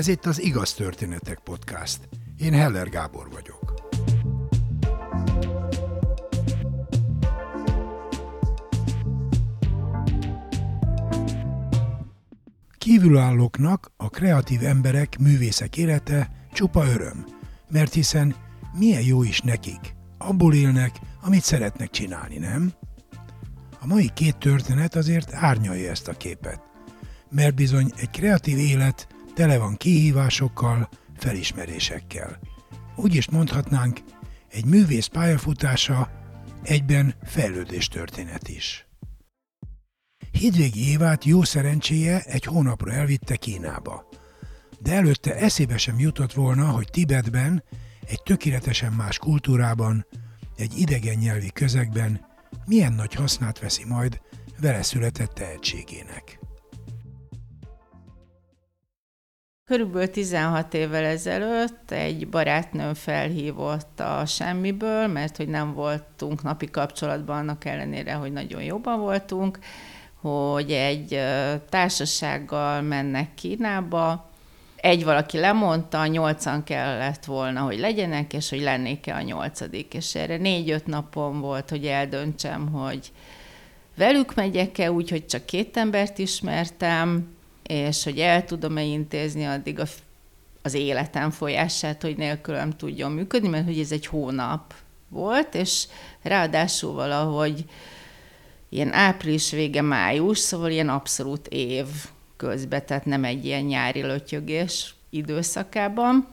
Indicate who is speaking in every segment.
Speaker 1: Ez itt az Igaz Történetek Podcast. Én Heller Gábor vagyok. Kívülállóknak a kreatív emberek, művészek élete csupa öröm, mert hiszen milyen jó is nekik. Abból élnek, amit szeretnek csinálni, nem? A mai két történet azért árnyalja ezt a képet, mert bizony egy kreatív élet tele van kihívásokkal, felismerésekkel. Úgy is mondhatnánk, egy művész pályafutása egyben fejlődés történet is. Hidvégi Évát jó szerencséje egy hónapra elvitte Kínába. De előtte eszébe sem jutott volna, hogy Tibetben, egy tökéletesen más kultúrában, egy idegen nyelvi közegben milyen nagy hasznát veszi majd vele született tehetségének.
Speaker 2: Körülbelül 16 évvel ezelőtt egy barátnőm felhívott a semmiből, mert hogy nem voltunk napi kapcsolatban, annak ellenére, hogy nagyon jobban voltunk, hogy egy társasággal mennek Kínába, egy valaki lemondta, nyolcan kellett volna, hogy legyenek, és hogy lennék-e a nyolcadik. És erre négy-öt napon volt, hogy eldöntsem, hogy velük megyek-e, úgyhogy csak két embert ismertem, és hogy el tudom-e intézni addig a, az életem folyását, hogy nélkülem tudjon működni, mert hogy ez egy hónap volt, és ráadásul valahogy ilyen április vége, május, szóval ilyen abszolút év közben, tehát nem egy ilyen nyári lötyögés időszakában.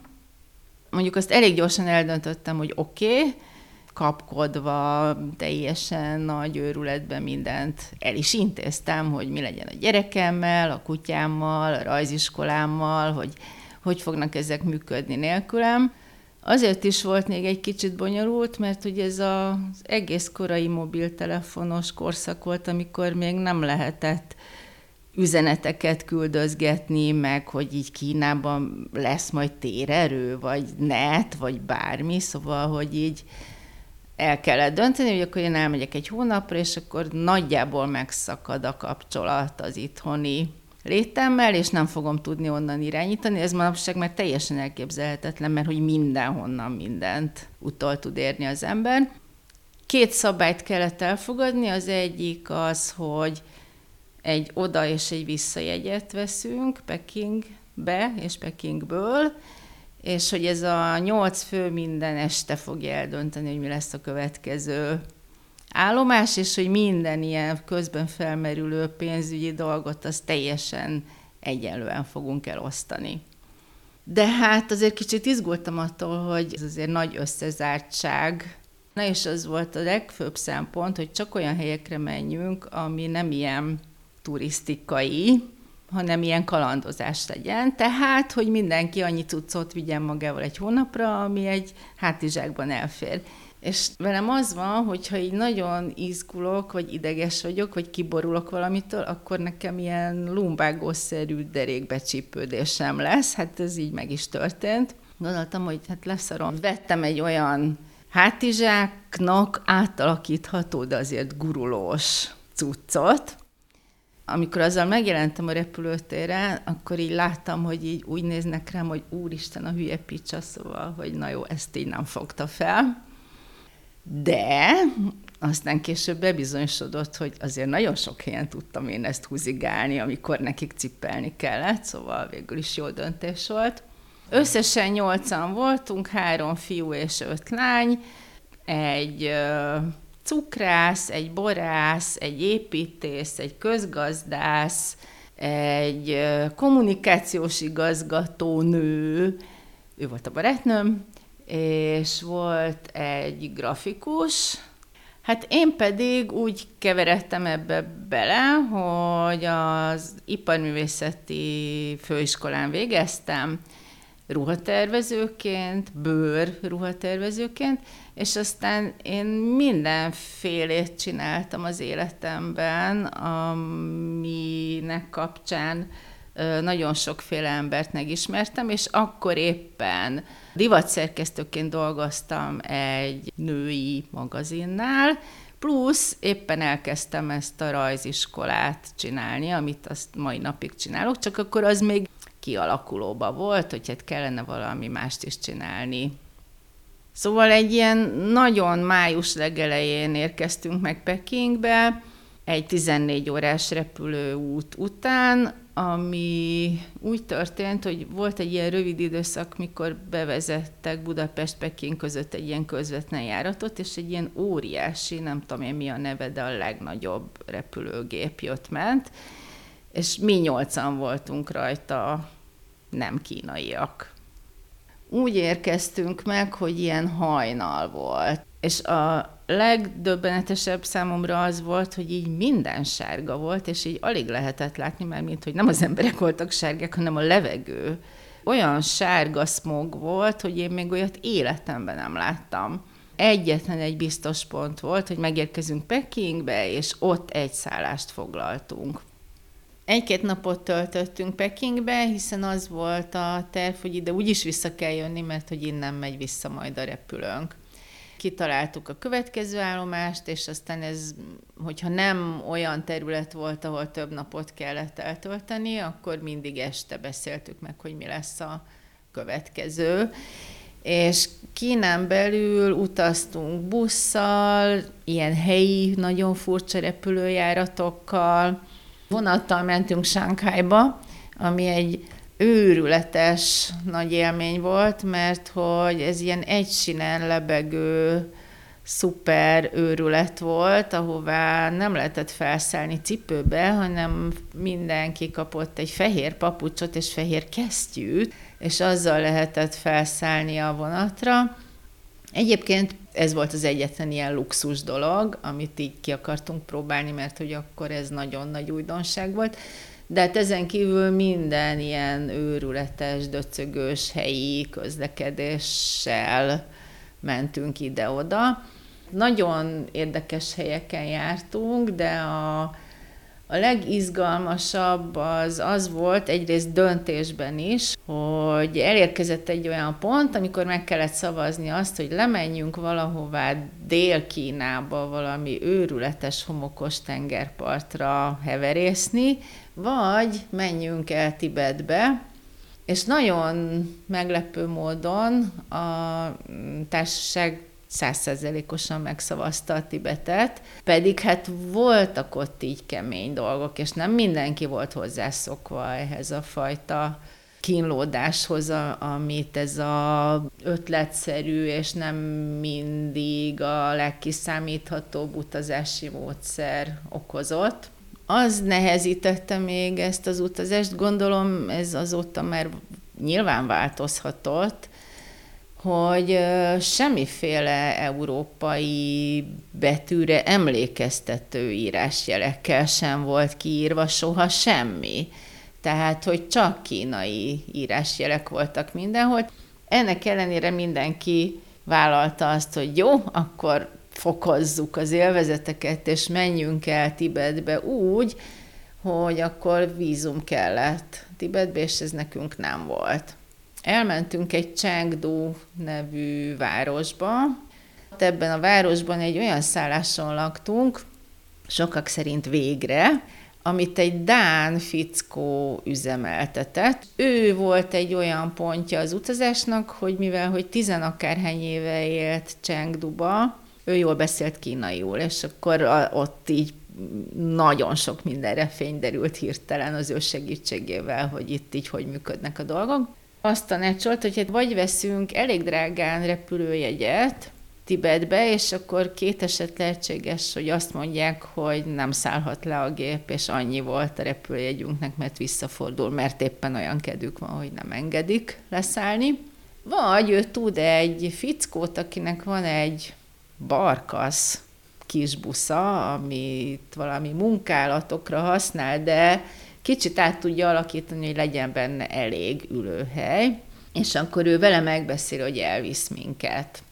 Speaker 2: Mondjuk azt elég gyorsan eldöntöttem, hogy oké, okay, kapkodva, teljesen nagy őrületben mindent el is intéztem, hogy mi legyen a gyerekemmel, a kutyámmal, a rajziskolámmal, hogy hogy fognak ezek működni nélkülem. Azért is volt még egy kicsit bonyolult, mert ugye ez az egész korai mobiltelefonos korszak volt, amikor még nem lehetett üzeneteket küldözgetni, meg hogy így Kínában lesz majd térerő, vagy net, vagy bármi, szóval, hogy így el kellett dönteni, hogy akkor én elmegyek egy hónapra, és akkor nagyjából megszakad a kapcsolat az itthoni létemmel, és nem fogom tudni onnan irányítani. Ez manapság már teljesen elképzelhetetlen, mert hogy mindenhonnan mindent utol tud érni az ember. Két szabályt kellett elfogadni, az egyik az, hogy egy oda és egy visszajegyet veszünk Pekingbe és Pekingből, és hogy ez a nyolc fő minden este fogja eldönteni, hogy mi lesz a következő állomás, és hogy minden ilyen közben felmerülő pénzügyi dolgot az teljesen egyenlően fogunk elosztani. De hát azért kicsit izgultam attól, hogy ez azért nagy összezártság. Na és az volt a legfőbb szempont, hogy csak olyan helyekre menjünk, ami nem ilyen turisztikai, hanem ilyen kalandozás legyen. Tehát, hogy mindenki annyi cuccot vigyen magával egy hónapra, ami egy hátizsákban elfér. És velem az van, hogyha így nagyon izgulok, vagy ideges vagyok, vagy kiborulok valamitől, akkor nekem ilyen lumbágószerű derékbecsípődésem lesz. Hát ez így meg is történt. Gondoltam, hogy hát leszarom. Vettem egy olyan hátizsáknak átalakítható, de azért gurulós cuccot, amikor azzal megjelentem a repülőtéren, akkor így láttam, hogy így úgy néznek rám, hogy úristen, a hülye picsa, szóval, hogy na jó, ezt így nem fogta fel. De aztán később bebizonyosodott, hogy azért nagyon sok helyen tudtam én ezt húzigálni, amikor nekik cippelni kellett, szóval végül is jó döntés volt. Összesen nyolcan voltunk, három fiú és öt lány, egy cukrász, egy borász, egy építész, egy közgazdász, egy kommunikációs igazgató nő, ő volt a barátnőm, és volt egy grafikus, Hát én pedig úgy keveredtem ebbe bele, hogy az iparművészeti főiskolán végeztem, ruhatervezőként, bőr ruhatervezőként, és aztán én mindenfélét csináltam az életemben, aminek kapcsán nagyon sokféle embert megismertem, és akkor éppen divatszerkesztőként dolgoztam egy női magazinnál, plusz éppen elkezdtem ezt a rajziskolát csinálni, amit azt mai napig csinálok, csak akkor az még kialakulóba volt, hogy hát kellene valami mást is csinálni. Szóval egy ilyen nagyon május legelején érkeztünk meg Pekingbe, egy 14 órás repülőút után, ami úgy történt, hogy volt egy ilyen rövid időszak, mikor bevezettek Budapest-Peking között egy ilyen közvetlen járatot, és egy ilyen óriási, nem tudom én mi a neve, de a legnagyobb repülőgép jött-ment, és mi nyolcan voltunk rajta, nem kínaiak. Úgy érkeztünk meg, hogy ilyen hajnal volt. És a legdöbbenetesebb számomra az volt, hogy így minden sárga volt, és így alig lehetett látni, mert mint hogy nem az emberek voltak sárgák, hanem a levegő. Olyan sárga smog volt, hogy én még olyat életemben nem láttam. Egyetlen egy biztos pont volt, hogy megérkezünk Pekingbe, és ott egy szállást foglaltunk. Egy-két napot töltöttünk Pekingbe, hiszen az volt a terv, hogy ide úgyis vissza kell jönni, mert hogy innen megy vissza majd a repülőnk kitaláltuk a következő állomást, és aztán ez, hogyha nem olyan terület volt, ahol több napot kellett eltölteni, akkor mindig este beszéltük meg, hogy mi lesz a következő. És Kínán belül utaztunk busszal, ilyen helyi, nagyon furcsa repülőjáratokkal, vonattal mentünk Sánkhájba, ami egy őrületes nagy élmény volt, mert hogy ez ilyen egysinen lebegő, szuper őrület volt, ahová nem lehetett felszállni cipőbe, hanem mindenki kapott egy fehér papucsot és fehér kesztyűt, és azzal lehetett felszállni a vonatra. Egyébként ez volt az egyetlen ilyen luxus dolog, amit így ki akartunk próbálni, mert hogy akkor ez nagyon nagy újdonság volt. De hát ezen kívül minden ilyen őrületes, döcögős helyi közlekedéssel mentünk ide-oda. Nagyon érdekes helyeken jártunk, de a, a legizgalmasabb az az volt, egyrészt döntésben is, hogy elérkezett egy olyan pont, amikor meg kellett szavazni azt, hogy lemenjünk valahová Dél-Kínába valami őrületes homokos tengerpartra heverészni, vagy menjünk el Tibetbe, és nagyon meglepő módon a társaság százszerzelékosan megszavazta a Tibetet, pedig hát voltak ott így kemény dolgok, és nem mindenki volt hozzászokva ehhez a fajta kínlódáshoz, amit ez a ötletszerű és nem mindig a legkiszámíthatóbb utazási módszer okozott. Az nehezítette még ezt az utazást, gondolom ez azóta már nyilván változhatott, hogy semmiféle európai betűre emlékeztető írásjelekkel sem volt kiírva soha semmi. Tehát, hogy csak kínai írásjelek voltak mindenhol. Ennek ellenére mindenki vállalta azt, hogy jó, akkor fokozzuk az élvezeteket, és menjünk el Tibetbe úgy, hogy akkor vízum kellett Tibetbe, és ez nekünk nem volt. Elmentünk egy Chengdu nevű városba. Ebben a városban egy olyan szálláson laktunk, sokak szerint végre, amit egy Dán fickó üzemeltetett. Ő volt egy olyan pontja az utazásnak, hogy mivel hogy tizenakárhány éve élt Chengduba, ő jól beszélt kínaiul, és akkor ott így nagyon sok mindenre fény derült hirtelen az ő segítségével, hogy itt így hogy működnek a dolgok. Azt tanácsolt, hogy hát vagy veszünk elég drágán repülőjegyet Tibetbe, és akkor két eset lehetséges, hogy azt mondják, hogy nem szállhat le a gép, és annyi volt a repülőjegyünknek, mert visszafordul, mert éppen olyan kedük van, hogy nem engedik leszállni. Vagy ő tud egy fickót, akinek van egy barkasz kis busza, amit valami munkálatokra használ, de kicsit át tudja alakítani, hogy legyen benne elég ülőhely, és akkor ő vele megbeszél, hogy elvisz minket.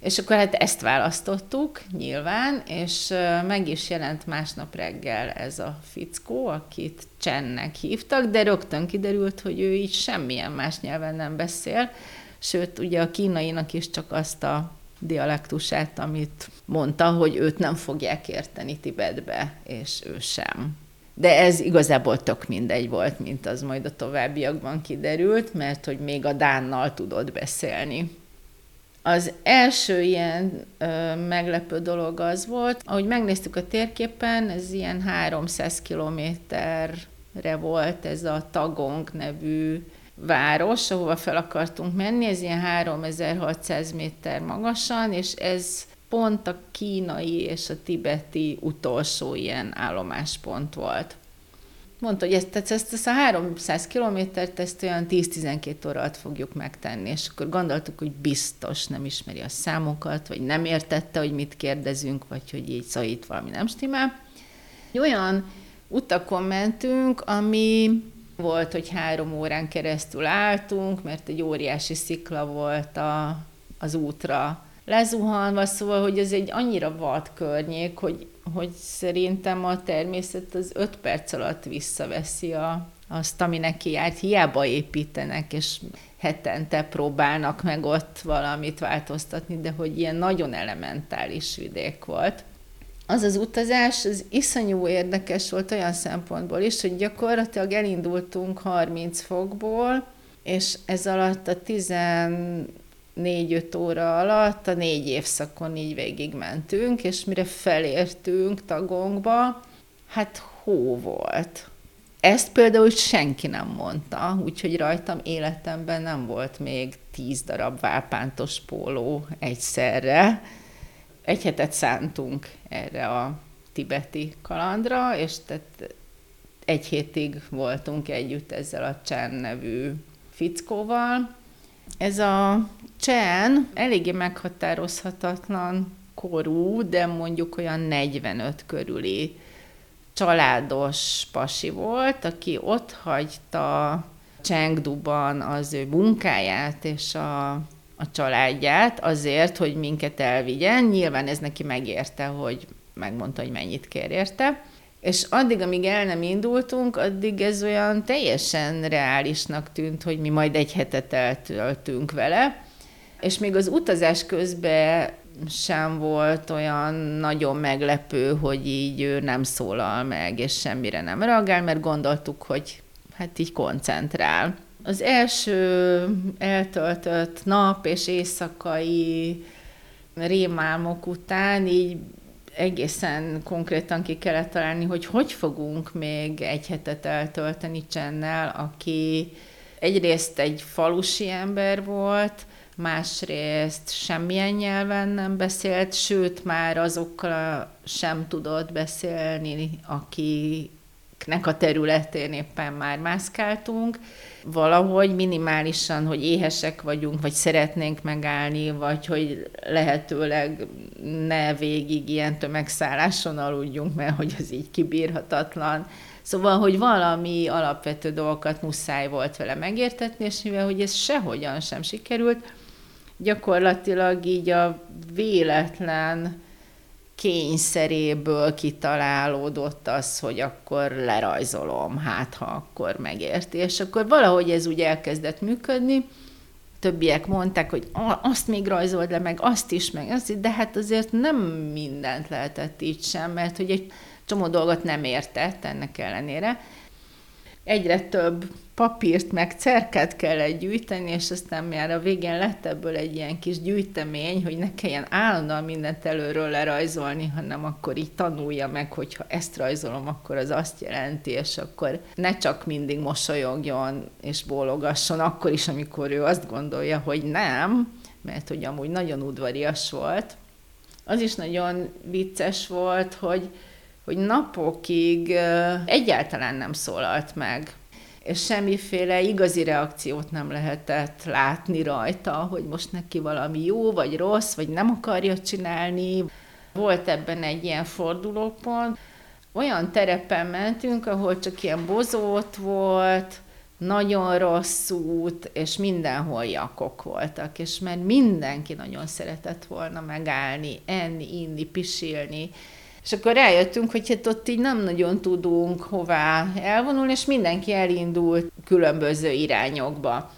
Speaker 2: És akkor hát ezt választottuk nyilván, és meg is jelent másnap reggel ez a fickó, akit Csennek hívtak, de rögtön kiderült, hogy ő így semmilyen más nyelven nem beszél, sőt, ugye a kínainak is csak azt a dialektusát, amit mondta, hogy őt nem fogják érteni Tibetbe, és ő sem. De ez igazából tök mindegy volt, mint az majd a továbbiakban kiderült, mert hogy még a Dánnal tudod beszélni. Az első ilyen ö, meglepő dolog az volt, ahogy megnéztük a térképen, ez ilyen 300 kilométerre volt ez a Tagong nevű város, ahova fel akartunk menni, ez ilyen 3600 méter magasan, és ez pont a kínai és a tibeti utolsó ilyen állomáspont volt. Mondta, hogy ezt, ezt, ezt a 300 kilométert, ezt olyan 10-12 óra alatt fogjuk megtenni, és akkor gondoltuk, hogy biztos nem ismeri a számokat, vagy nem értette, hogy mit kérdezünk, vagy hogy így itt valami nem stimmel. Olyan utakon mentünk, ami volt, hogy három órán keresztül álltunk, mert egy óriási szikla volt a, az útra lezuhanva, szóval, hogy ez egy annyira vad környék, hogy, hogy szerintem a természet az öt perc alatt visszaveszi a, azt, ami neki járt. Hiába építenek, és hetente próbálnak meg ott valamit változtatni, de hogy ilyen nagyon elementális vidék volt. Az az utazás, az iszonyú érdekes volt olyan szempontból is, hogy gyakorlatilag elindultunk 30 fokból, és ez alatt a 10 négy-öt óra alatt a négy évszakon így végig mentünk, és mire felértünk tagongba, hát hó volt. Ezt például senki nem mondta, úgyhogy rajtam életemben nem volt még tíz darab válpántos póló egyszerre. Egy hetet szántunk erre a tibeti kalandra, és tehát egy hétig voltunk együtt ezzel a Csen nevű fickóval. Ez a Csen eléggé meghatározhatatlan korú, de mondjuk olyan 45 körüli családos pasi volt, aki ott hagyta Csengduban az ő munkáját és a, a családját azért, hogy minket elvigyen. Nyilván ez neki megérte, hogy megmondta, hogy mennyit kér érte. És addig, amíg el nem indultunk, addig ez olyan teljesen reálisnak tűnt, hogy mi majd egy hetet eltöltünk vele. És még az utazás közben sem volt olyan nagyon meglepő, hogy így ő nem szólal meg, és semmire nem reagál, mert gondoltuk, hogy hát így koncentrál. Az első eltöltött nap és éjszakai rémálmok után így egészen konkrétan ki kellett találni, hogy hogy fogunk még egy hetet eltölteni Csennel, aki egyrészt egy falusi ember volt, másrészt semmilyen nyelven nem beszélt, sőt már azokkal sem tudott beszélni, akiknek a területén éppen már mászkáltunk. Valahogy minimálisan, hogy éhesek vagyunk, vagy szeretnénk megállni, vagy hogy lehetőleg ne végig ilyen tömegszálláson aludjunk, mert hogy az így kibírhatatlan. Szóval, hogy valami alapvető dolgokat muszáj volt vele megértetni, és mivel, hogy ez sehogyan sem sikerült, gyakorlatilag így a véletlen kényszeréből kitalálódott az, hogy akkor lerajzolom, hát ha akkor megérti. És akkor valahogy ez úgy elkezdett működni, többiek mondták, hogy azt még rajzold le, meg azt is, meg azt, de hát azért nem mindent lehetett így sem, mert hogy egy csomó dolgot nem értett ennek ellenére. Egyre több papírt, meg cerket kellett gyűjteni, és aztán már a végén lett ebből egy ilyen kis gyűjtemény, hogy ne kelljen állandóan mindent előről lerajzolni, hanem akkor így tanulja meg, hogyha ezt rajzolom, akkor az azt jelenti, és akkor ne csak mindig mosolyogjon és bólogasson, akkor is, amikor ő azt gondolja, hogy nem, mert hogy amúgy nagyon udvarias volt. Az is nagyon vicces volt, hogy hogy napokig egyáltalán nem szólalt meg és semmiféle igazi reakciót nem lehetett látni rajta, hogy most neki valami jó, vagy rossz, vagy nem akarja csinálni. Volt ebben egy ilyen fordulópont. Olyan terepen mentünk, ahol csak ilyen bozót volt, nagyon rossz út, és mindenhol jakok voltak, és mert mindenki nagyon szeretett volna megállni, enni, inni, pisilni, és akkor rájöttünk, hogy hát ott így nem nagyon tudunk hová elvonulni, és mindenki elindult különböző irányokba.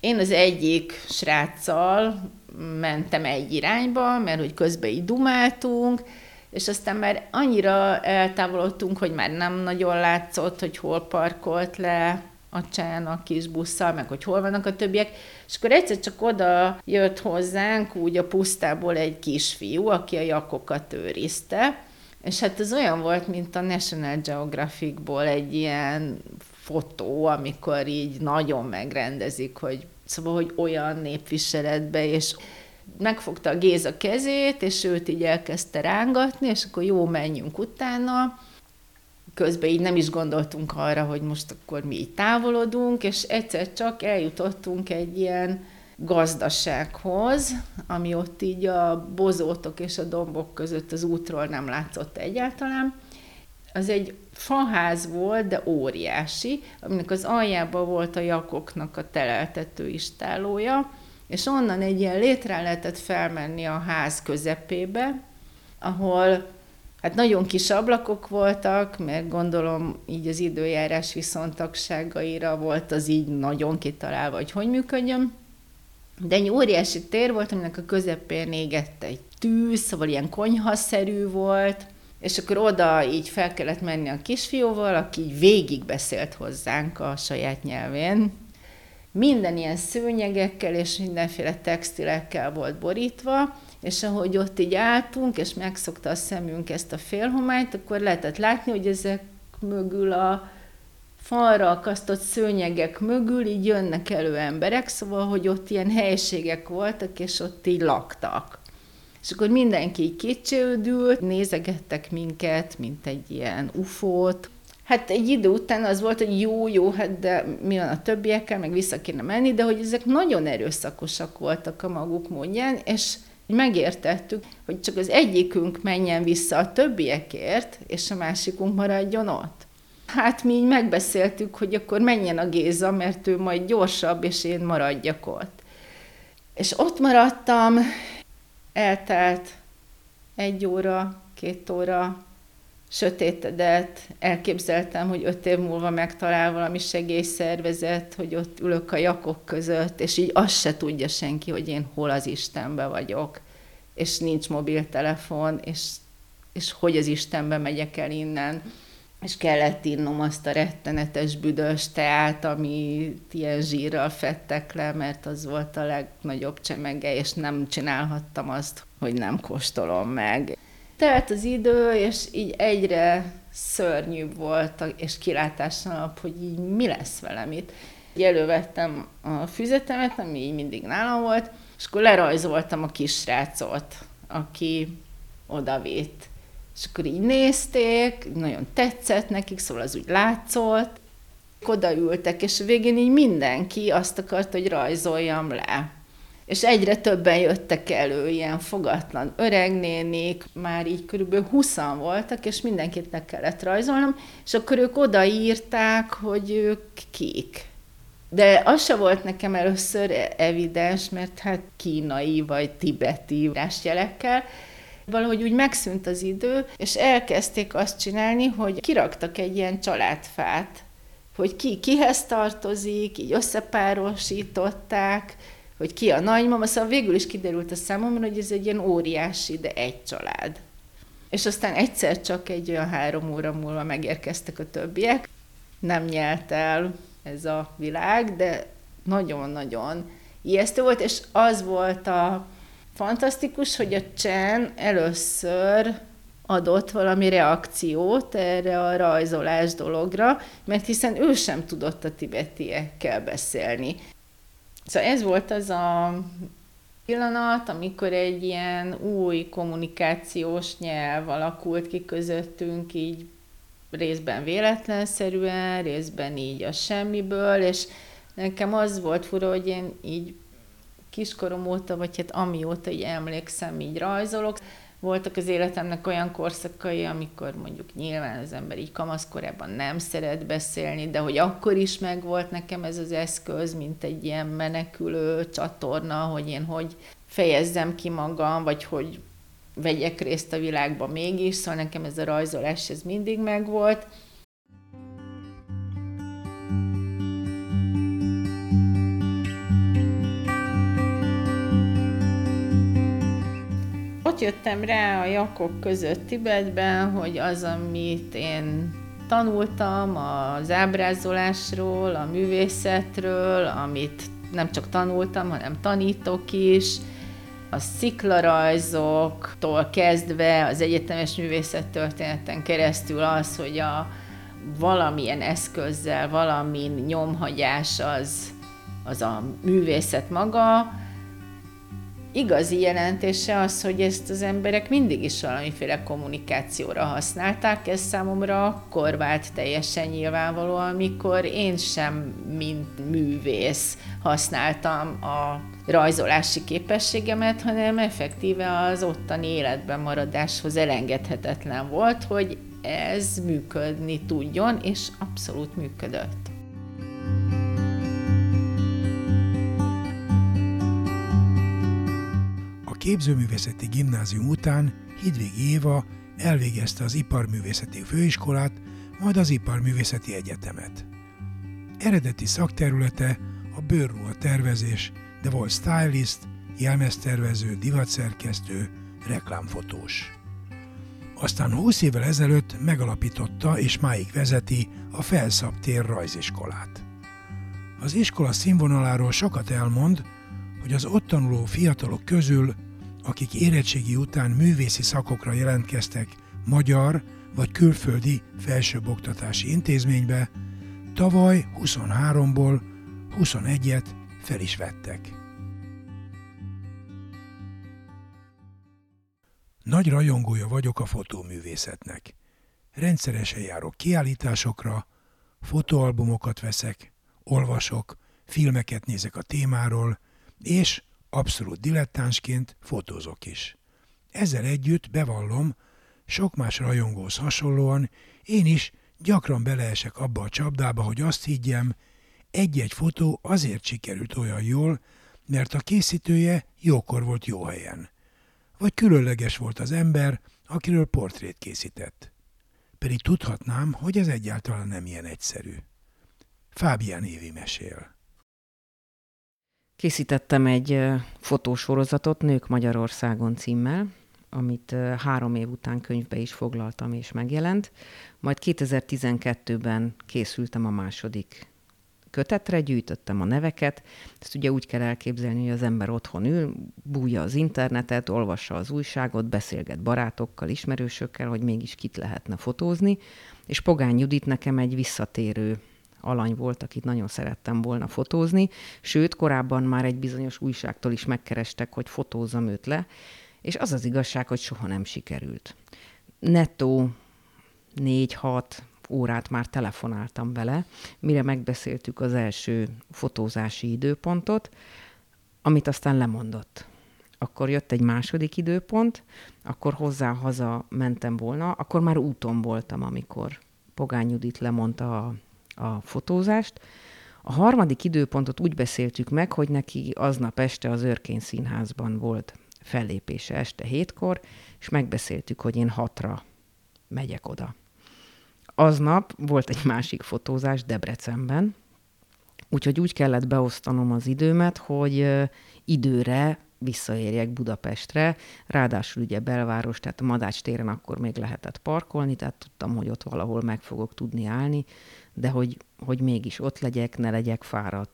Speaker 2: Én az egyik sráccal mentem egy irányba, mert hogy közben így dumáltunk, és aztán már annyira eltávolodtunk, hogy már nem nagyon látszott, hogy hol parkolt le a csán a kis busszal, meg hogy hol vannak a többiek, és akkor egyszer csak oda jött hozzánk úgy a pusztából egy kisfiú, aki a jakokat őrizte, és hát ez olyan volt, mint a National Geographicból egy ilyen fotó, amikor így nagyon megrendezik, hogy szóval, hogy olyan népviseletbe, és megfogta a Géza kezét, és őt így elkezdte rángatni, és akkor jó, menjünk utána. Közben így nem is gondoltunk arra, hogy most akkor mi így távolodunk, és egyszer csak eljutottunk egy ilyen gazdasághoz, ami ott így a bozótok és a dombok között az útról nem látszott egyáltalán. Az egy faház volt, de óriási, aminek az aljában volt a jakoknak a teleltető istálója, és onnan egy ilyen létre lehetett felmenni a ház közepébe, ahol hát nagyon kis ablakok voltak, mert gondolom így az időjárás viszontagságaira volt az így nagyon kitalálva, hogy hogy működjön. De egy óriási tér volt, aminek a közepén égett egy tűz, szóval ilyen konyhaszerű volt, és akkor oda így fel kellett menni a kisfiúval, aki így végig beszélt hozzánk a saját nyelvén, minden ilyen szőnyegekkel és mindenféle textilekkel volt borítva, és ahogy ott így álltunk, és megszokta a szemünk ezt a félhomályt, akkor lehetett látni, hogy ezek mögül a falra akasztott szőnyegek mögül így jönnek elő emberek, szóval, hogy ott ilyen helységek voltak, és ott így laktak. És akkor mindenki így kicsődült, nézegettek minket, mint egy ilyen ufót, Hát egy idő után az volt, hogy jó, jó, hát de mi van a többiekkel, meg vissza kéne menni, de hogy ezek nagyon erőszakosak voltak a maguk módján, és megértettük, hogy csak az egyikünk menjen vissza a többiekért, és a másikunk maradjon ott. Hát mi így megbeszéltük, hogy akkor menjen a Géza, mert ő majd gyorsabb, és én maradjak ott. És ott maradtam, eltelt egy óra, két óra, sötétedett, elképzeltem, hogy öt év múlva megtalál valami segélyszervezet, hogy ott ülök a jakok között, és így azt se tudja senki, hogy én hol az Istenbe vagyok, és nincs mobiltelefon, és, és hogy az Istenbe megyek el innen. És kellett innom azt a rettenetes büdös teát, amit ilyen zsírral fettek le, mert az volt a legnagyobb csemege, és nem csinálhattam azt, hogy nem kóstolom meg. Telt az idő, és így egyre szörnyűbb volt, és kilátástalanap, hogy így mi lesz velem itt. Így elővettem a füzetemet, ami így mindig nálam volt, és akkor lerajzoltam a kisrácot, aki odavitt. És akkor így nézték, nagyon tetszett nekik, szóval az úgy látszott. Odaültek, és végén így mindenki azt akarta, hogy rajzoljam le és egyre többen jöttek elő, ilyen fogatlan öregnénik, már így körülbelül 20 voltak, és mindenkit kellett rajzolnom, és akkor ők odaírták, hogy ők kik. De az se volt nekem először evidens, mert hát kínai vagy tibeti jelekkel, valahogy úgy megszűnt az idő, és elkezdték azt csinálni, hogy kiraktak egy ilyen családfát, hogy ki kihez tartozik, így összepárosították, hogy ki a nagymama, szóval végül is kiderült a számomra, hogy ez egy ilyen óriási, de egy család. És aztán egyszer csak egy olyan három óra múlva megérkeztek a többiek. Nem nyelt el ez a világ, de nagyon-nagyon ijesztő volt, és az volt a fantasztikus, hogy a Csen először adott valami reakciót erre a rajzolás dologra, mert hiszen ő sem tudott a tibetiekkel beszélni. Szóval ez volt az a pillanat, amikor egy ilyen új kommunikációs nyelv alakult ki közöttünk, így részben véletlenszerűen, részben így a semmiből, és nekem az volt fura, hogy én így kiskorom óta, vagy hát amióta így emlékszem, így rajzolok, voltak az életemnek olyan korszakai, amikor mondjuk nyilván az ember így kamaszkorában nem szeret beszélni, de hogy akkor is megvolt nekem ez az eszköz, mint egy ilyen menekülő csatorna, hogy én hogy fejezzem ki magam, vagy hogy vegyek részt a világban mégis, szóval nekem ez a rajzolás ez mindig megvolt. Ott jöttem rá a jakok között Tibetben, hogy az, amit én tanultam az ábrázolásról, a művészetről, amit nem csak tanultam, hanem tanítok is, a sziklarajzoktól kezdve az egyetemes művészettörténeten keresztül az, hogy a valamilyen eszközzel, valamin nyomhagyás az, az a művészet maga, igazi jelentése az, hogy ezt az emberek mindig is valamiféle kommunikációra használták. Ez számomra akkor vált teljesen nyilvánvaló, amikor én sem, mint művész használtam a rajzolási képességemet, hanem effektíve az ottani életben maradáshoz elengedhetetlen volt, hogy ez működni tudjon, és abszolút működött.
Speaker 1: Képzőművészeti gimnázium után Hidvégi Éva elvégezte az Iparművészeti Főiskolát, majd az Iparművészeti Egyetemet. Eredeti szakterülete a bőrruha tervezés, de volt stylist, jelmeztervező, divatszerkesztő, reklámfotós. Aztán 20 évvel ezelőtt megalapította és máig vezeti a Felszab tér rajziskolát. Az iskola színvonaláról sokat elmond, hogy az ott tanuló fiatalok közül akik érettségi után művészi szakokra jelentkeztek magyar vagy külföldi felsőoktatási intézménybe, tavaly 23-ból 21-et fel is vettek. Nagy rajongója vagyok a fotóművészetnek. Rendszeresen járok kiállításokra, fotóalbumokat veszek, olvasok, filmeket nézek a témáról, és abszolút dilettánsként fotózok is. Ezzel együtt bevallom, sok más rajongóhoz hasonlóan én is gyakran beleesek abba a csapdába, hogy azt higgyem, egy-egy fotó azért sikerült olyan jól, mert a készítője jókor volt jó helyen. Vagy különleges volt az ember, akiről portrét készített. Pedig tudhatnám, hogy ez egyáltalán nem ilyen egyszerű. Fábián Évi mesél.
Speaker 3: Készítettem egy fotósorozatot Nők Magyarországon címmel, amit három év után könyvbe is foglaltam és megjelent. Majd 2012-ben készültem a második kötetre, gyűjtöttem a neveket. Ezt ugye úgy kell elképzelni, hogy az ember otthon ül, bújja az internetet, olvassa az újságot, beszélget barátokkal, ismerősökkel, hogy mégis kit lehetne fotózni. És Pogány Judit nekem egy visszatérő alany volt, akit nagyon szerettem volna fotózni, sőt, korábban már egy bizonyos újságtól is megkerestek, hogy fotózzam őt le, és az az igazság, hogy soha nem sikerült. Nettó négy-hat órát már telefonáltam vele, mire megbeszéltük az első fotózási időpontot, amit aztán lemondott. Akkor jött egy második időpont, akkor hozzá haza mentem volna, akkor már úton voltam, amikor Pogány Judit lemondta a a fotózást. A harmadik időpontot úgy beszéltük meg, hogy neki aznap este az Örkény Színházban volt fellépése este hétkor, és megbeszéltük, hogy én hatra megyek oda. Aznap volt egy másik fotózás Debrecenben, úgyhogy úgy kellett beosztanom az időmet, hogy időre visszaérjek Budapestre, ráadásul ugye belváros, tehát a Madács téren akkor még lehetett parkolni, tehát tudtam, hogy ott valahol meg fogok tudni állni, de hogy, hogy mégis ott legyek, ne legyek fáradt.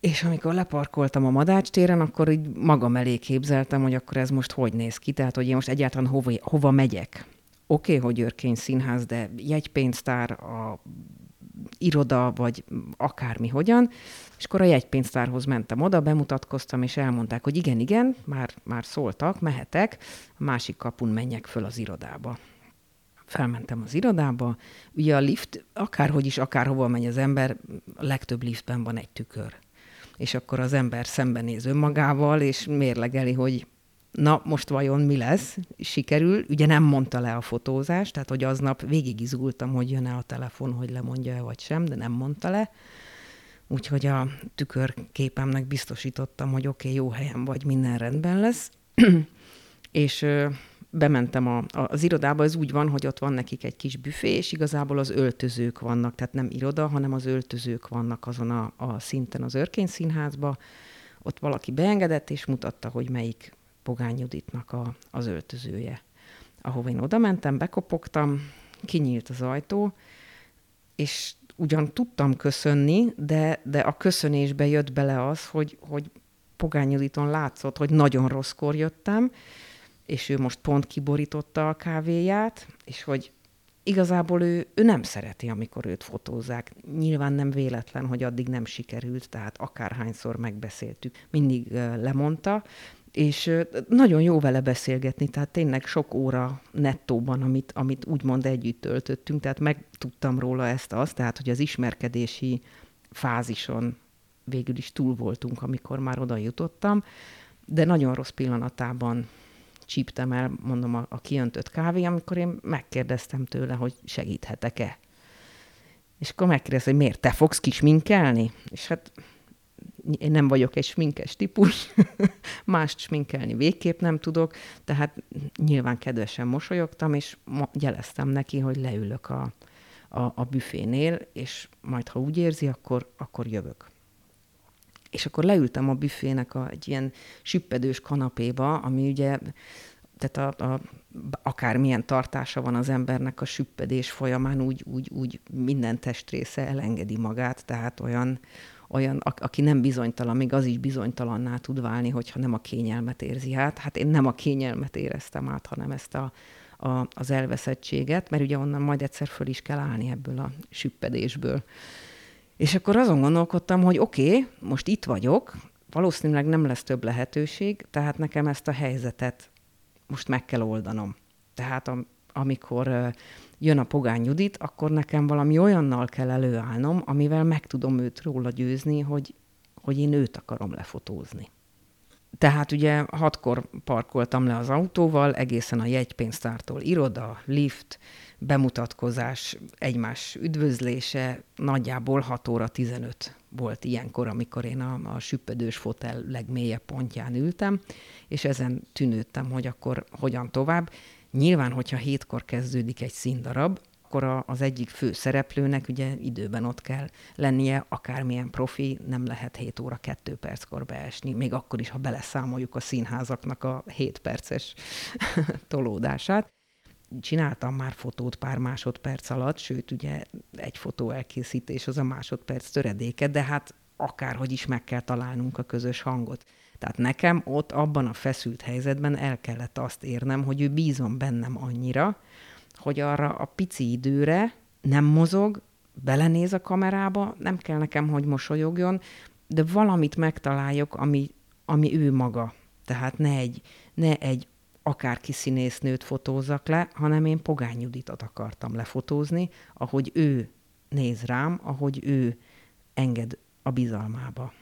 Speaker 3: És amikor leparkoltam a Madács téren, akkor így magam elé képzeltem, hogy akkor ez most hogy néz ki, tehát hogy én most egyáltalán hova, hova megyek. Oké, okay, hogy Örkény Színház, de jegypénztár, a iroda, vagy akármi hogyan. És akkor a jegypénztárhoz mentem oda, bemutatkoztam, és elmondták, hogy igen, igen, már, már szóltak, mehetek, a másik kapun menjek föl az irodába felmentem az irodába, ugye a lift, akárhogy is, akárhova megy az ember, a legtöbb liftben van egy tükör. És akkor az ember szembenéz önmagával, és mérlegeli, hogy na, most vajon mi lesz, sikerül. Ugye nem mondta le a fotózást, tehát hogy aznap végig izgultam, hogy jön-e a telefon, hogy lemondja-e vagy sem, de nem mondta le. Úgyhogy a tükörképemnek biztosítottam, hogy oké, okay, jó helyen vagy, minden rendben lesz. és bementem a, az irodába, ez úgy van, hogy ott van nekik egy kis büfé, és igazából az öltözők vannak, tehát nem iroda, hanem az öltözők vannak azon a, a szinten az Örkény Színházba. Ott valaki beengedett, és mutatta, hogy melyik Pogány Juditnak a, az öltözője. Ahova én oda mentem, bekopogtam, kinyílt az ajtó, és ugyan tudtam köszönni, de, de a köszönésbe jött bele az, hogy, hogy Pogány Juditon látszott, hogy nagyon rosszkor jöttem, és ő most pont kiborította a kávéját, és hogy igazából ő, ő nem szereti, amikor őt fotózzák. Nyilván nem véletlen, hogy addig nem sikerült, tehát akárhányszor megbeszéltük, mindig lemondta, és nagyon jó vele beszélgetni, tehát tényleg sok óra nettóban, amit, amit úgymond együtt töltöttünk, tehát megtudtam róla ezt azt, tehát hogy az ismerkedési fázison végül is túl voltunk, amikor már oda jutottam, de nagyon rossz pillanatában csíptem el, mondom, a, a kiöntött kávé, amikor én megkérdeztem tőle, hogy segíthetek-e. És akkor megkérdezte, hogy miért, te fogsz kisminkelni? És hát én nem vagyok egy sminkes típus, mást sminkelni végképp nem tudok, tehát nyilván kedvesen mosolyogtam, és jeleztem neki, hogy leülök a, a, a büfénél, és majd, ha úgy érzi, akkor, akkor jövök. És akkor leültem a büfének a, egy ilyen süppedős kanapéba, ami ugye, tehát a, a, akármilyen tartása van az embernek a süppedés folyamán, úgy, úgy, úgy minden testrésze elengedi magát, tehát olyan, olyan, aki nem bizonytalan, még az is bizonytalanná tud válni, hogyha nem a kényelmet érzi át. Hát én nem a kényelmet éreztem át, hanem ezt a, a, az elveszettséget, mert ugye onnan majd egyszer föl is kell állni ebből a süppedésből. És akkor azon gondolkodtam, hogy oké, okay, most itt vagyok, valószínűleg nem lesz több lehetőség, tehát nekem ezt a helyzetet most meg kell oldanom. Tehát am, amikor jön a Pogány Judit, akkor nekem valami olyannal kell előállnom, amivel meg tudom őt róla győzni, hogy, hogy én őt akarom lefotózni. Tehát ugye hatkor parkoltam le az autóval, egészen a jegypénztártól iroda, lift, bemutatkozás, egymás üdvözlése, nagyjából 6 óra 15 volt ilyenkor, amikor én a, a süppedős fotel legmélyebb pontján ültem, és ezen tűnődtem, hogy akkor hogyan tovább. Nyilván, hogyha hétkor kezdődik egy színdarab, akkor az egyik fő szereplőnek ugye időben ott kell lennie, akármilyen profi, nem lehet 7 óra 2 perckor beesni, még akkor is, ha beleszámoljuk a színházaknak a 7 perces tolódását. Csináltam már fotót pár másodperc alatt, sőt, ugye egy fotó elkészítés az a másodperc töredéke, de hát akárhogy is meg kell találnunk a közös hangot. Tehát nekem ott abban a feszült helyzetben el kellett azt érnem, hogy ő bízom bennem annyira, hogy arra a pici időre nem mozog, belenéz a kamerába, nem kell nekem, hogy mosolyogjon, de valamit megtaláljak, ami, ami ő maga. Tehát ne egy, ne egy akárki színésznőt fotózzak le, hanem én Pogány Juditot akartam lefotózni, ahogy ő néz rám, ahogy ő enged a bizalmába.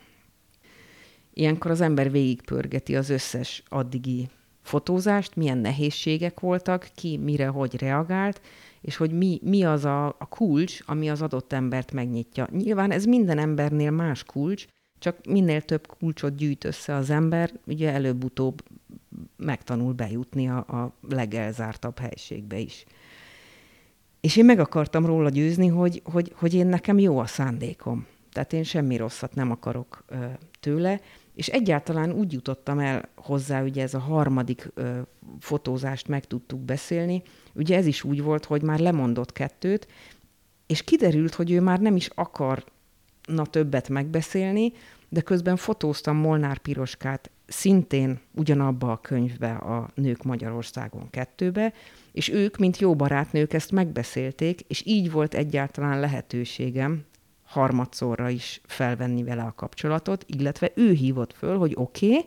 Speaker 3: Ilyenkor az ember végigpörgeti az összes addigi fotózást, milyen nehézségek voltak, ki mire hogy reagált, és hogy mi, mi az a, a kulcs, ami az adott embert megnyitja. Nyilván ez minden embernél más kulcs, csak minél több kulcsot gyűjt össze az ember, ugye előbb-utóbb megtanul bejutni a, a legelzártabb helységbe is. És én meg akartam róla győzni, hogy, hogy, hogy én nekem jó a szándékom. Tehát én semmi rosszat nem akarok ö, tőle, és egyáltalán úgy jutottam el hozzá, ugye ez a harmadik ö, fotózást meg tudtuk beszélni, ugye ez is úgy volt, hogy már lemondott kettőt, és kiderült, hogy ő már nem is akarna többet megbeszélni, de közben fotóztam Molnár Piroskát szintén ugyanabba a könyvbe, a Nők Magyarországon kettőbe, és ők, mint jó barátnők ezt megbeszélték, és így volt egyáltalán lehetőségem harmadszorra is felvenni vele a kapcsolatot, illetve ő hívott föl, hogy oké, okay,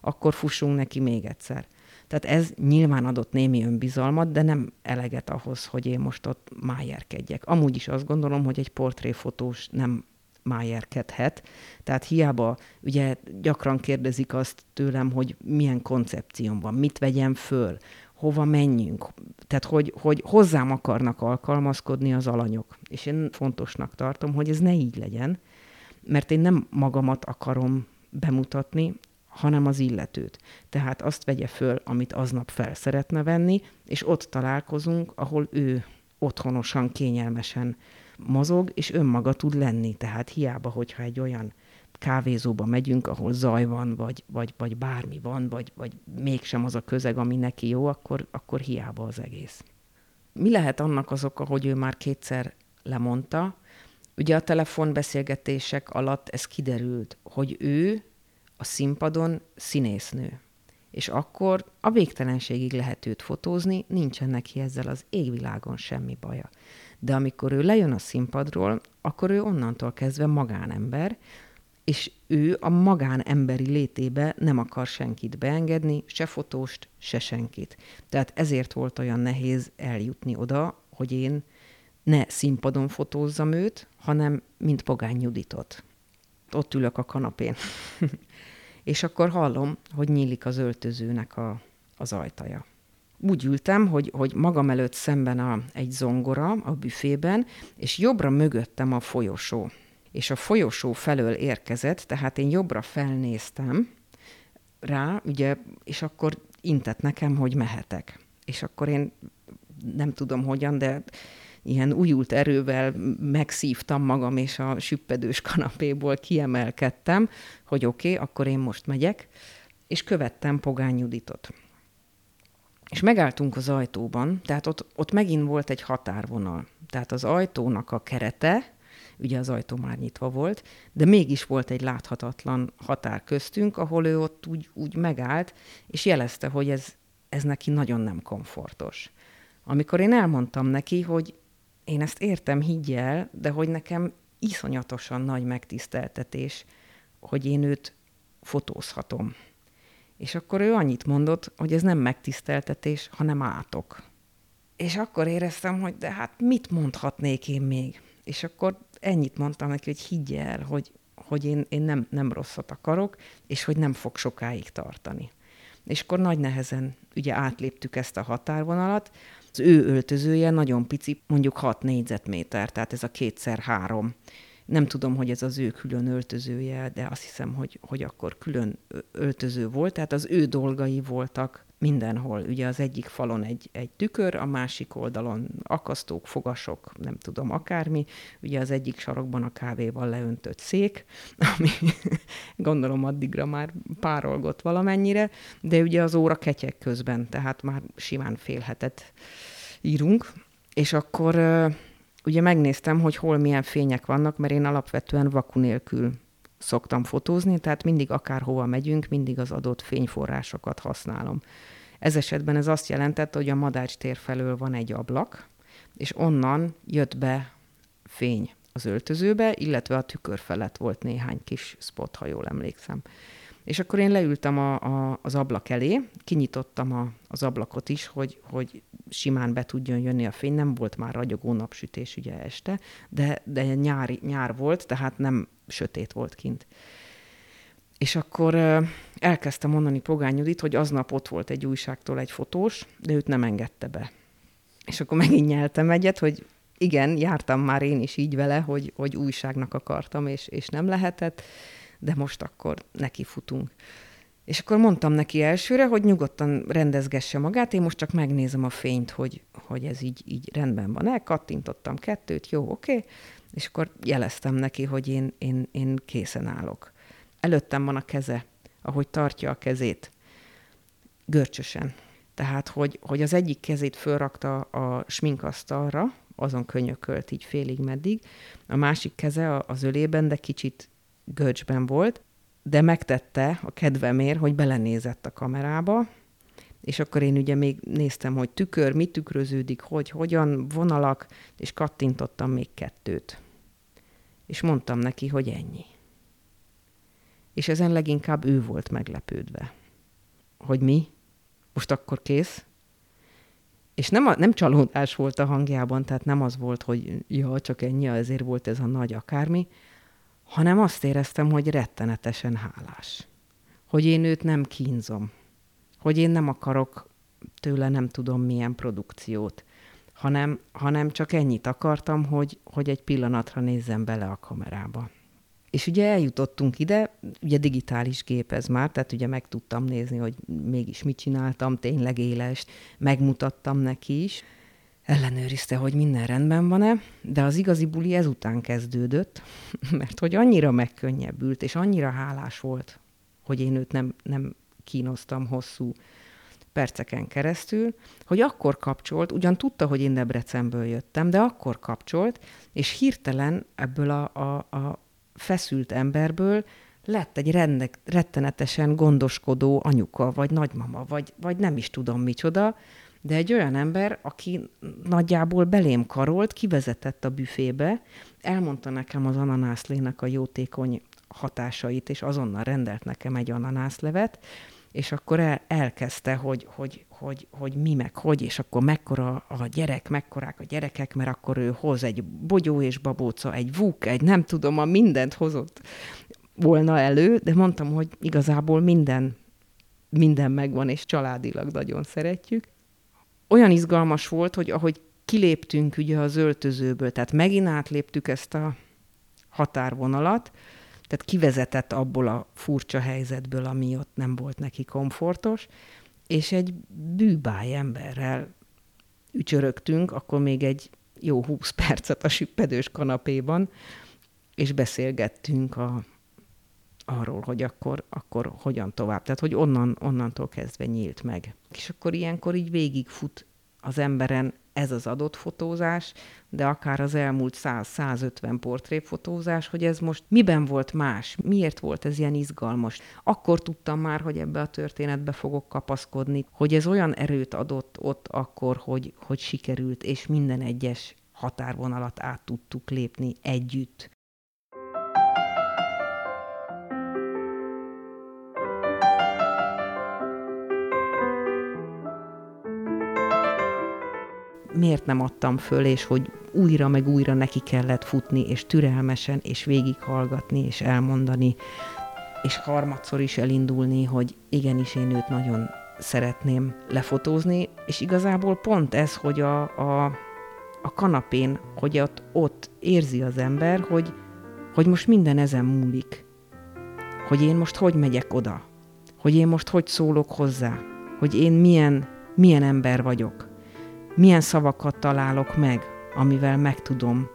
Speaker 3: akkor fussunk neki még egyszer. Tehát ez nyilván adott némi önbizalmat, de nem eleget ahhoz, hogy én most ott májerkedjek. Amúgy is azt gondolom, hogy egy portréfotós nem májerkedhet. Tehát hiába, ugye gyakran kérdezik azt tőlem, hogy milyen koncepcióm van, mit vegyem föl, hova menjünk. Tehát, hogy, hogy hozzám akarnak alkalmazkodni az alanyok. És én fontosnak tartom, hogy ez ne így legyen, mert én nem magamat akarom bemutatni, hanem az illetőt. Tehát azt vegye föl, amit aznap fel szeretne venni, és ott találkozunk, ahol ő otthonosan, kényelmesen mozog, és önmaga tud lenni. Tehát hiába, hogyha egy olyan kávézóba megyünk, ahol zaj van, vagy, vagy, vagy bármi van, vagy, vagy mégsem az a közeg, ami neki jó, akkor, akkor hiába az egész. Mi lehet annak az oka, hogy ő már kétszer lemondta? Ugye a telefonbeszélgetések alatt ez kiderült, hogy ő a színpadon színésznő. És akkor a végtelenségig lehet őt fotózni, nincsen neki ezzel az égvilágon semmi baja. De amikor ő lejön a színpadról, akkor ő onnantól kezdve magánember, és ő a magánemberi létébe nem akar senkit beengedni, se fotóst, se senkit. Tehát ezért volt olyan nehéz eljutni oda, hogy én ne színpadon fotózzam őt, hanem mint Pogány Juditot. Ott ülök a kanapén. és akkor hallom, hogy nyílik az öltözőnek a, az ajtaja. Úgy ültem, hogy, hogy magam előtt szemben a, egy zongora a büfében, és jobbra mögöttem a folyosó. És a folyosó felől érkezett, tehát én jobbra felnéztem rá, ugye, és akkor intett nekem, hogy mehetek. És akkor én nem tudom hogyan, de ilyen újult erővel megszívtam magam, és a süppedős kanapéból kiemelkedtem, hogy oké, okay, akkor én most megyek, és követtem Pogány Juditot. És megálltunk az ajtóban, tehát ott, ott megint volt egy határvonal. Tehát az ajtónak a kerete, ugye az ajtó már nyitva volt, de mégis volt egy láthatatlan határ köztünk, ahol ő ott úgy, úgy megállt, és jelezte, hogy ez, ez neki nagyon nem komfortos. Amikor én elmondtam neki, hogy én ezt értem, higgyel, de hogy nekem iszonyatosan nagy megtiszteltetés, hogy én őt fotózhatom. És akkor ő annyit mondott, hogy ez nem megtiszteltetés, hanem átok. És akkor éreztem, hogy de hát mit mondhatnék én még? És akkor ennyit mondtam neki, hogy higgyel, hogy, hogy én, én nem, nem rosszat akarok, és hogy nem fog sokáig tartani. És akkor nagy nehezen ugye átléptük ezt a határvonalat, az ő öltözője nagyon pici, mondjuk 6 négyzetméter, tehát ez a kétszer három. Nem tudom, hogy ez az ő külön öltözője, de azt hiszem, hogy, hogy akkor külön öltöző volt, tehát az ő dolgai voltak mindenhol. Ugye az egyik falon egy, egy tükör, a másik oldalon akasztók, fogasok, nem tudom, akármi. Ugye az egyik sarokban a kávéval leöntött szék, ami gondolom addigra már párolgott valamennyire, de ugye az óra ketyek közben, tehát már simán félhetett írunk. És akkor ugye megnéztem, hogy hol milyen fények vannak, mert én alapvetően vaku nélkül szoktam fotózni, tehát mindig akárhova megyünk, mindig az adott fényforrásokat használom. Ez esetben ez azt jelentette, hogy a Madács tér felől van egy ablak, és onnan jött be fény az öltözőbe, illetve a tükör felett volt néhány kis spot, ha jól emlékszem. És akkor én leültem a, a, az ablak elé, kinyitottam a, az ablakot is, hogy, hogy simán be tudjon jönni a fény. Nem volt már ragyogó napsütés ugye este, de, de nyári, nyár volt, tehát nem sötét volt kint. És akkor elkezdtem mondani Pogány Judit, hogy aznap ott volt egy újságtól egy fotós, de őt nem engedte be. És akkor megint nyeltem egyet, hogy igen, jártam már én is így vele, hogy, hogy újságnak akartam, és, és nem lehetett, de most akkor neki futunk. És akkor mondtam neki elsőre, hogy nyugodtan rendezgesse magát, én most csak megnézem a fényt, hogy, hogy ez így, így rendben van-e, kettőt, jó, oké, okay. és akkor jeleztem neki, hogy én, én, én készen állok. Előttem van a keze, ahogy tartja a kezét, görcsösen. Tehát, hogy, hogy az egyik kezét fölrakta a sminkasztalra, azon könyökölt így félig meddig, a másik keze az ölében, de kicsit görcsben volt, de megtette a kedvemért, hogy belenézett a kamerába, és akkor én ugye még néztem, hogy tükör, mi tükröződik, hogy, hogyan, vonalak, és kattintottam még kettőt. És mondtam neki, hogy ennyi. És ezen leginkább ő volt meglepődve. Hogy mi? Most akkor kész? És nem, a, nem csalódás volt a hangjában, tehát nem az volt, hogy ja, csak ennyi, ezért volt ez a nagy akármi, hanem azt éreztem, hogy rettenetesen hálás. Hogy én őt nem kínzom. Hogy én nem akarok tőle nem tudom milyen produkciót, hanem, hanem csak ennyit akartam, hogy, hogy egy pillanatra nézzem bele a kamerába. És ugye eljutottunk ide, ugye digitális gép ez már, tehát ugye meg tudtam nézni, hogy mégis mit csináltam, tényleg élest, megmutattam neki is. Ellenőrizte, hogy minden rendben van-e, de az igazi buli ezután kezdődött, mert hogy annyira megkönnyebbült, és annyira hálás volt, hogy én őt nem, nem kínoztam hosszú perceken keresztül, hogy akkor kapcsolt, ugyan tudta, hogy én Debrecenből jöttem, de akkor kapcsolt, és hirtelen ebből a, a, a feszült emberből lett egy rendek, rettenetesen gondoskodó anyuka, vagy nagymama, vagy, vagy nem is tudom micsoda, de egy olyan ember, aki nagyjából belém karolt, kivezetett a büfébe, elmondta nekem az ananászlének a jótékony hatásait, és azonnal rendelt nekem egy ananászlevet, és akkor el, elkezdte, hogy, hogy, hogy, hogy mi meg hogy, és akkor mekkora a gyerek, mekkorák a gyerekek, mert akkor ő hoz egy bogyó és babóca, egy vuk, egy nem tudom, a mindent hozott volna elő, de mondtam, hogy igazából minden, minden megvan, és családilag nagyon szeretjük. Olyan izgalmas volt, hogy ahogy kiléptünk ugye az öltözőből, tehát megint átléptük ezt a határvonalat, tehát kivezetett abból a furcsa helyzetből, ami ott nem volt neki komfortos, és egy bűbáj emberrel ücsörögtünk, akkor még egy jó húsz percet a süppedős kanapéban, és beszélgettünk a, arról, hogy akkor, akkor hogyan tovább. Tehát, hogy onnan, onnantól kezdve nyílt meg. És akkor ilyenkor így végigfut az emberen ez az adott fotózás, de akár az elmúlt 100-150 portréfotózás, hogy ez most miben volt más, miért volt ez ilyen izgalmas. Akkor tudtam már, hogy ebbe a történetbe fogok kapaszkodni, hogy ez olyan erőt adott ott akkor, hogy, hogy sikerült, és minden egyes határvonalat át tudtuk lépni együtt. Miért nem adtam föl, és hogy újra meg újra neki kellett futni, és türelmesen, és végighallgatni, és elmondani, és harmadszor is elindulni, hogy igenis én őt nagyon szeretném lefotózni, és igazából pont ez, hogy a, a, a kanapén, hogy ott, ott érzi az ember, hogy, hogy most minden ezen múlik. Hogy én most hogy megyek oda. Hogy én most hogy szólok hozzá. Hogy én milyen, milyen ember vagyok milyen szavakat találok meg, amivel meg tudom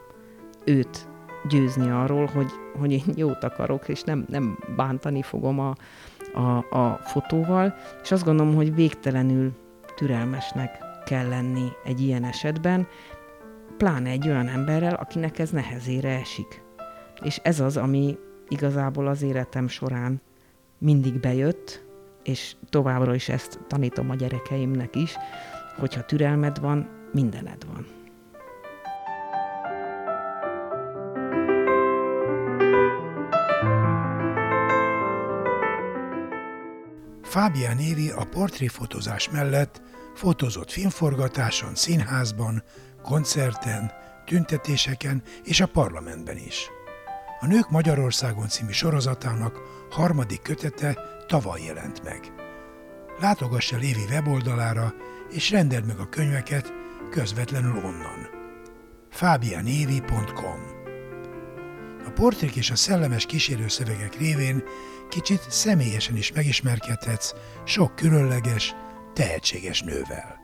Speaker 3: őt győzni arról, hogy, hogy én jót akarok, és nem, nem bántani fogom a, a, a fotóval, és azt gondolom, hogy végtelenül türelmesnek kell lenni egy ilyen esetben, pláne egy olyan emberrel, akinek ez nehezére esik. És ez az, ami igazából az életem során mindig bejött, és továbbra is ezt tanítom a gyerekeimnek is, hogyha türelmed van, mindened van.
Speaker 1: Fábián Évi a portréfotózás mellett fotózott filmforgatáson, színházban, koncerten, tüntetéseken és a parlamentben is. A Nők Magyarországon című sorozatának harmadik kötete tavaly jelent meg. Látogass el Évi weboldalára, és rendeld meg a könyveket közvetlenül onnan. fabianévi.com A portrék és a szellemes kísérőszövegek révén kicsit személyesen is megismerkedhetsz sok különleges, tehetséges nővel.